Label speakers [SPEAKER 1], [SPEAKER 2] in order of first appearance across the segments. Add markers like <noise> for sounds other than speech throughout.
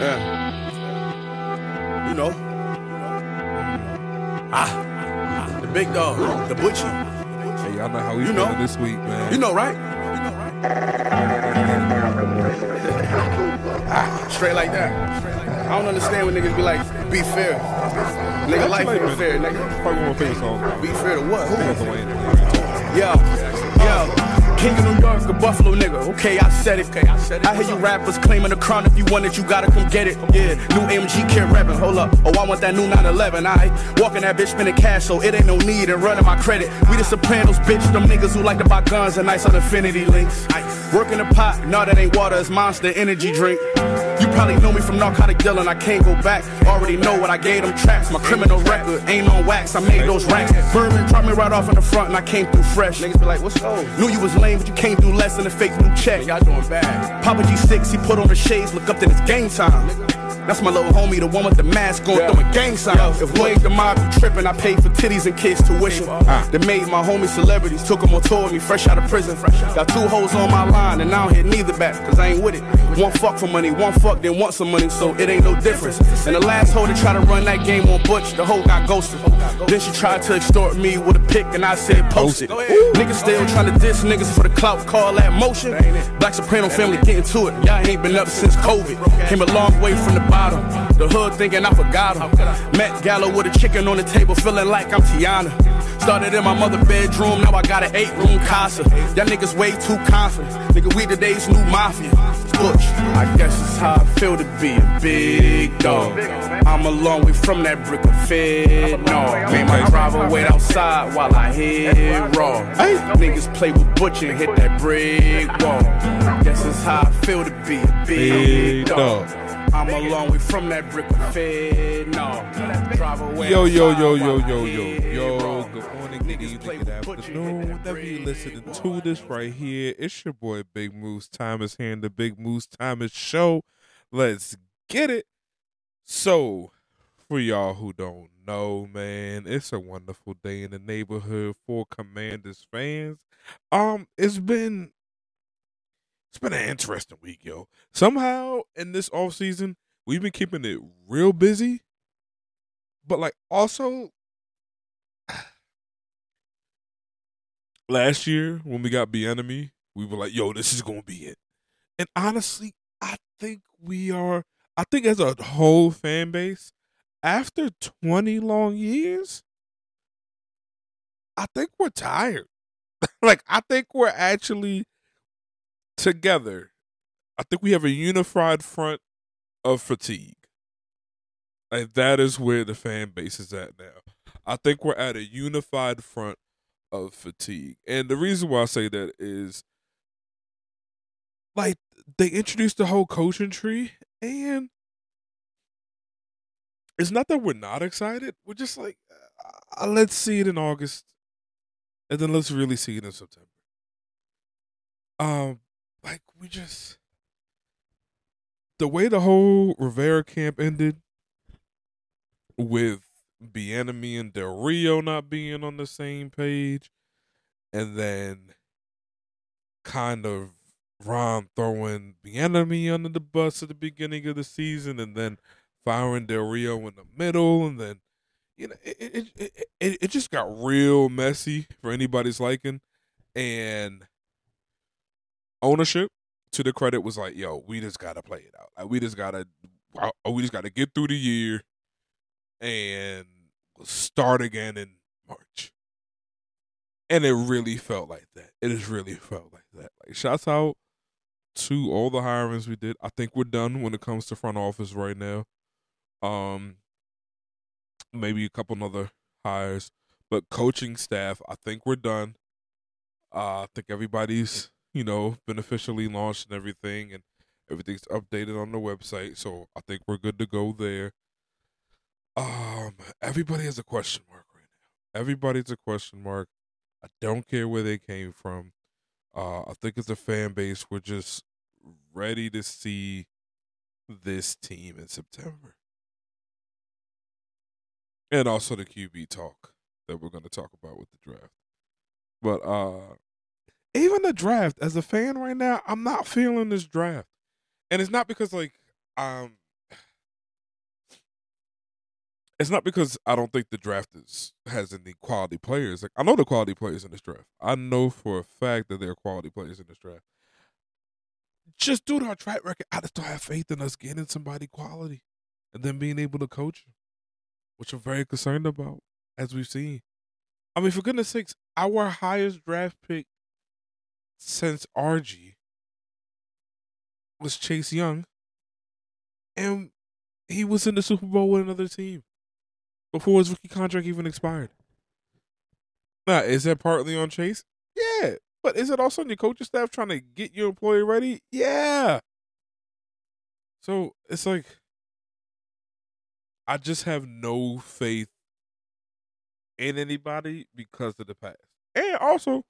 [SPEAKER 1] Yeah. You know. Ah. The big dog. The butchie.
[SPEAKER 2] Hey, y'all know how we
[SPEAKER 1] You know.
[SPEAKER 2] this week, man.
[SPEAKER 1] You know, right? Ah, Straight like that. I don't understand when niggas be like, be fair. Nigga, life ain't fair, nigga.
[SPEAKER 2] Probably one of my favorite songs.
[SPEAKER 1] Be fair to what? Who?
[SPEAKER 2] That's the way it is.
[SPEAKER 1] Yo, yo. King of New York, a Buffalo nigga. Okay, I said it. Okay, I said it. I hear you rappers claiming the crown. If you want it, you gotta come get it. Yeah, new AMG kid rapping. Hold up. Oh, I want that new 911. I walking that bitch spending cash, so it ain't no need in running my credit. We the Sopranos, bitch. Them niggas who like to buy guns and nice on infinity links. Working the pot. No, that ain't water. It's monster energy drink. Probably know me from narcotic dealing. I can't go back. Already know what I gave them tracks. My criminal record ain't on wax. I made those racks. Bourbon dropped me right off in the front, and I came through fresh. Niggas be like, what's up? Knew you was lame, but you came through less than a fake new check. Y'all doing bad. Papa G6, he put on the shades. Look up, then it's game time. That's my little homie, the one with the mask on, throwing gang signs. If we ain't the mob, you tripping. I paid for titties and kids tuition. They made my homie celebrities, took them on tour with me, fresh out of prison. Got two hoes on my line, and I don't hit neither back, cause I ain't with it. One fuck for money, one fuck, then want some money, so it ain't no difference. And the last hoe to try to run that game on Butch, the hoe got ghosted. Then she tried to extort me with a pic, and I said post it. Niggas still trying to diss niggas for the clout, call that motion. Black Soprano family getting to it. Y'all ain't been up since COVID. Came a long way from the bottom. The hood thinking I forgot him. Met Gallo with a chicken on the table, feeling like I'm Tiana. Started in my mother bedroom, now I got an eight room casa. Y'all niggas way too confident. Nigga, we today's new mafia. Butch, I guess it's how I feel to be a big dog. I'm a long way from that brick of fed. No, made my driver wait outside while I hit raw. Niggas play with Butch and hit that brick wall. Guess it's how I feel to be a big
[SPEAKER 2] Big
[SPEAKER 1] dog.
[SPEAKER 2] dog.
[SPEAKER 1] I'm a long way from that brick of fed. No, drive away
[SPEAKER 2] Yo, yo, yo, yo, yo, yo, yo. Good morning, good evening, good afternoon. Whenever you listening to this right here, it's your boy Big Moves Timus here in the Big Moves Timus Show. Let's get it. So, for y'all who don't know, man, it's a wonderful day in the neighborhood for Commanders fans. Um, it's been it's been an interesting week, yo. Somehow in this off season, we've been keeping it real busy, but like also <sighs> last year when we got Bieniemy, we were like, "Yo, this is gonna be it." And honestly, I think we are. I think as a whole fan base, after twenty long years, I think we're tired. <laughs> like I think we're actually together. I think we have a unified front of fatigue. Like that is where the fan base is at now. I think we're at a unified front of fatigue. And the reason why I say that is like they introduced the whole coaching tree and it's not that we're not excited. We're just like uh, let's see it in August and then let's really see it in September. Um like we just the way the whole Rivera camp ended with Bieniemy and Del Rio not being on the same page, and then kind of Ron throwing Bieniemy under the bus at the beginning of the season, and then firing Del Rio in the middle, and then you know it it it, it, it just got real messy for anybody's liking, and ownership to the credit was like, yo, we just gotta play it out. Like we just gotta, uh, we just gotta get through the year and start again in March. And it really felt like that. It has really felt like that. Like shouts out to all the hirings we did. I think we're done when it comes to front office right now. Um, maybe a couple other hires, but coaching staff, I think we're done. Uh, I think everybody's you know been officially launched and everything, and everything's updated on the website. So I think we're good to go there. Um, everybody has a question mark right now. Everybody's a question mark. I don't care where they came from. Uh, I think as a fan base, we're just ready to see this team in September. And also the QB talk that we're going to talk about with the draft. But uh even the draft, as a fan right now, I'm not feeling this draft. And it's not because like um it's not because I don't think the draft is has any quality players. Like I know the quality players in this draft. I know for a fact that there are quality players in this draft. Just due to our track record, I just don't have faith in us getting somebody quality and then being able to coach which I'm very concerned about, as we've seen. I mean, for goodness sakes, our highest draft pick since RG was Chase Young, and he was in the Super Bowl with another team before his rookie contract even expired. Now, is that partly on Chase? Yeah. But is it also on your coaching staff trying to get your employee ready? Yeah. So it's like I just have no faith in anybody because of the past. And also,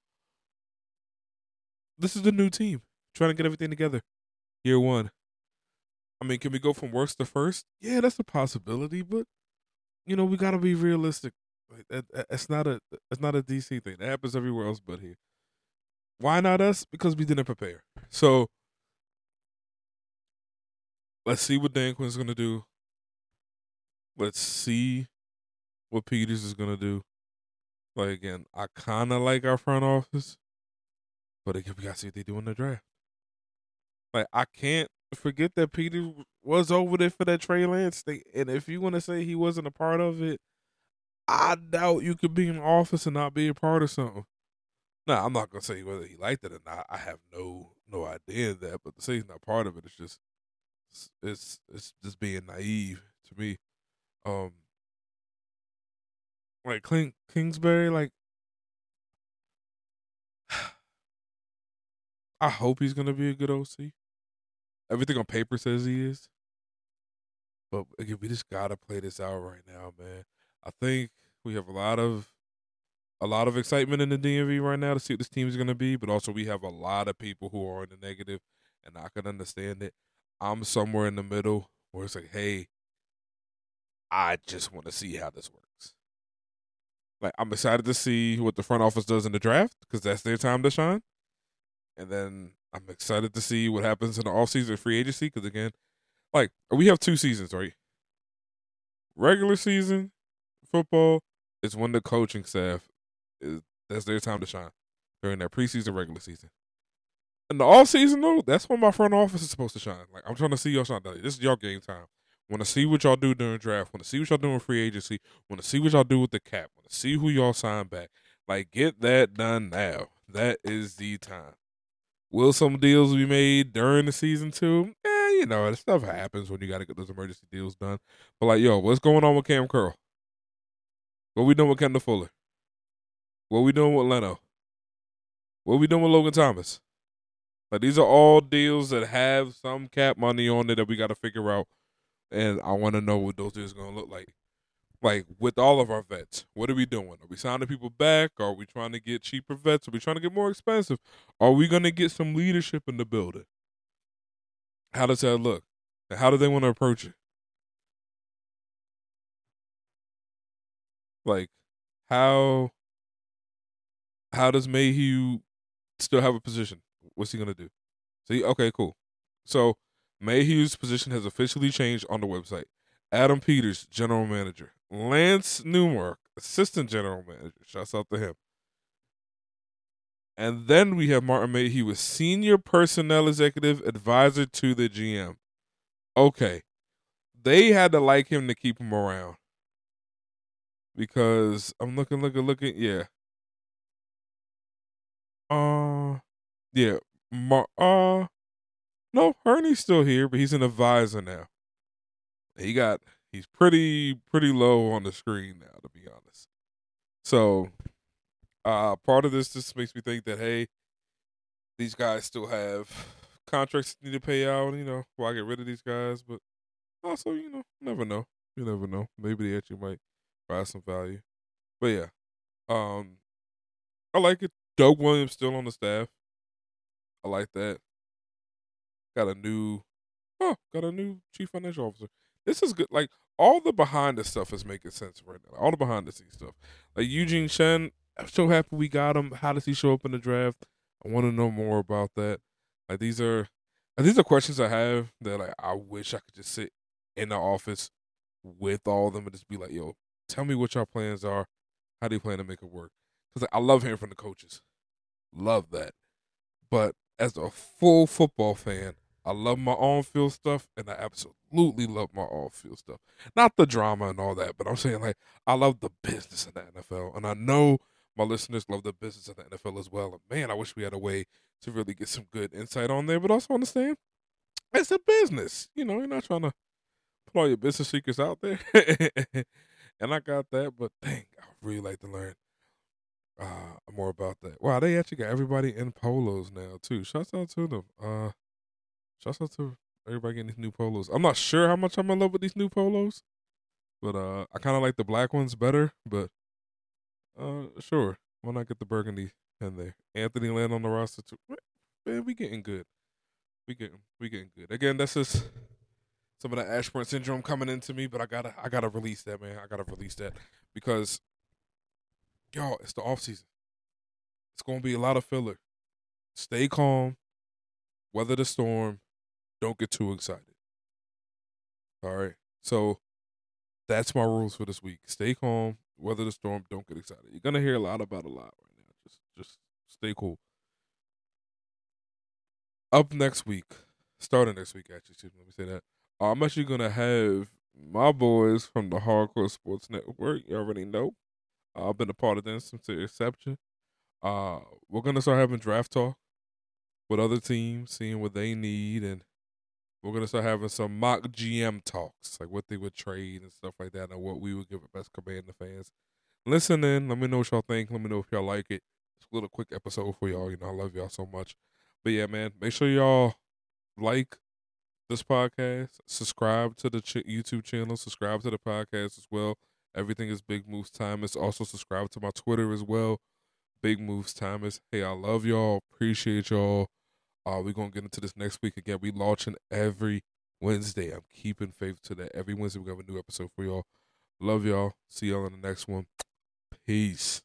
[SPEAKER 2] this is the new team trying to get everything together. Year one. I mean, can we go from worst to first? Yeah, that's a possibility, but you know, we got to be realistic. It's not a it's not a DC thing. That happens everywhere else but here. Why not us? Because we didn't prepare. So let's see what Dan Quinn's gonna do. Let's see what Peters is gonna do. Like again, I kind of like our front office, but again, we gotta see what they do in the draft. Like I can't forget that Peter was over there for that Trey Lance thing, and if you want to say he wasn't a part of it, I doubt you could be in office and not be a part of something. Now, I'm not gonna say whether he liked it or not. I have no no idea that, but to say he's not part of it, it's just it's it's just being naive to me. Um, like Kliff Kingsbury, like I hope he's gonna be a good OC. Everything on paper says he is. But again, we just gotta play this out right now, man. I think we have a lot of a lot of excitement in the DMV right now to see what this team is gonna be, but also we have a lot of people who are in the negative and I can understand it. I'm somewhere in the middle where it's like, hey, I just want to see how this works. Like I'm excited to see what the front office does in the draft because that's their time to shine. And then I'm excited to see what happens in the offseason free agency because again, like we have two seasons, right? Regular season football is when the coaching staff is that's their time to shine during that preseason, regular season. In the off season though, that's when my front office is supposed to shine. Like I'm trying to see y'all shine. This is y'all game time. Want to see what y'all do during draft. Want to see what y'all do in free agency. Want to see what y'all do with the cap. Want to see who y'all sign back. Like get that done now. That is the time. Will some deals be made during the season too? Eh, you know, stuff happens when you got to get those emergency deals done. But like, yo, what's going on with Cam Curl? What we doing with Kendall Fuller? What we doing with Leno? What we doing with Logan Thomas? Like these are all deals that have some cap money on it that we got to figure out and I want to know what those deals going to look like. Like with all of our vets, what are we doing? Are we signing people back? Are we trying to get cheaper vets? Are we trying to get more expensive? Are we going to get some leadership in the building? How does that look? And how do they want to approach it? Like how how does Mayhew still have a position? What's he gonna do? See, okay, cool. So Mayhew's position has officially changed on the website. Adam Peters, general manager. Lance Newmark, assistant general manager. Shouts out to him. And then we have Martin May. He was senior personnel executive advisor to the GM. Okay. They had to like him to keep him around. Because I'm looking, looking, looking, yeah. Uh yeah. Mar- uh no, Hurney's still here, but he's an advisor now. He got he's pretty pretty low on the screen now, to be honest. So, uh, part of this just makes me think that hey, these guys still have contracts need to pay out. You know, why get rid of these guys? But also, you know, never know. You never know. Maybe they actually might provide some value. But yeah, um, I like it. Doug Williams still on the staff. I like that. Got a new, oh, got a new chief financial officer. This is good. Like all the behind the stuff is making sense right now. All the behind the scenes stuff. Like Eugene Shen, I'm so happy we got him. How does he show up in the draft? I want to know more about that. Like these are, these are questions I have that like I wish I could just sit in the office with all of them and just be like, yo, tell me what your plans are. How do you plan to make it work? Because I love hearing from the coaches. Love that. But as a full football fan, I love my on field stuff and I absolutely love my off field stuff. Not the drama and all that, but I'm saying like I love the business in the NFL. And I know my listeners love the business of the NFL as well. And man, I wish we had a way to really get some good insight on there, but also understand it's a business. You know, you're not trying to put all your business secrets out there. <laughs> and I got that, but dang, I really like to learn uh, more about that. Wow, they actually got everybody in polos now too. Shouts out to them. Uh, shouts out to everybody getting these new polos. I'm not sure how much I'm in love with these new polos, but uh, I kind of like the black ones better. But uh, sure, why not get the burgundy in there? Anthony Lynn on the roster too. Man, we getting good. We getting we getting good. Again, that's just some of the Ashburn syndrome coming into me, but I gotta I gotta release that, man. I gotta release that because y'all, it's the off season. It's gonna be a lot of filler. Stay calm, weather the storm, don't get too excited. All right. So that's my rules for this week. Stay calm, weather the storm, don't get excited. You're gonna hear a lot about a lot right now. Just just stay cool. Up next week, starting next week actually, excuse me, let me say that. I'm actually gonna have my boys from the Hardcore Sports Network. You already know. I've been a part of them since the exception. Uh, we're gonna start having draft talk with other teams, seeing what they need, and we're gonna start having some mock GM talks, like what they would trade and stuff like that, and what we would give a best command to fans. Listen in. Let me know what y'all think. Let me know if y'all like it. It's a little quick episode for y'all. You know, I love y'all so much. But yeah, man, make sure y'all like this podcast, subscribe to the ch- YouTube channel, subscribe to the podcast as well. Everything is Big Moves Time. It's also subscribe to my Twitter as well. Big Moves Timus. Hey, I love y'all. Appreciate y'all. Uh, we're gonna get into this next week again. We launching every Wednesday. I'm keeping faith to that. Every Wednesday we have a new episode for y'all. Love y'all. See y'all in the next one. Peace.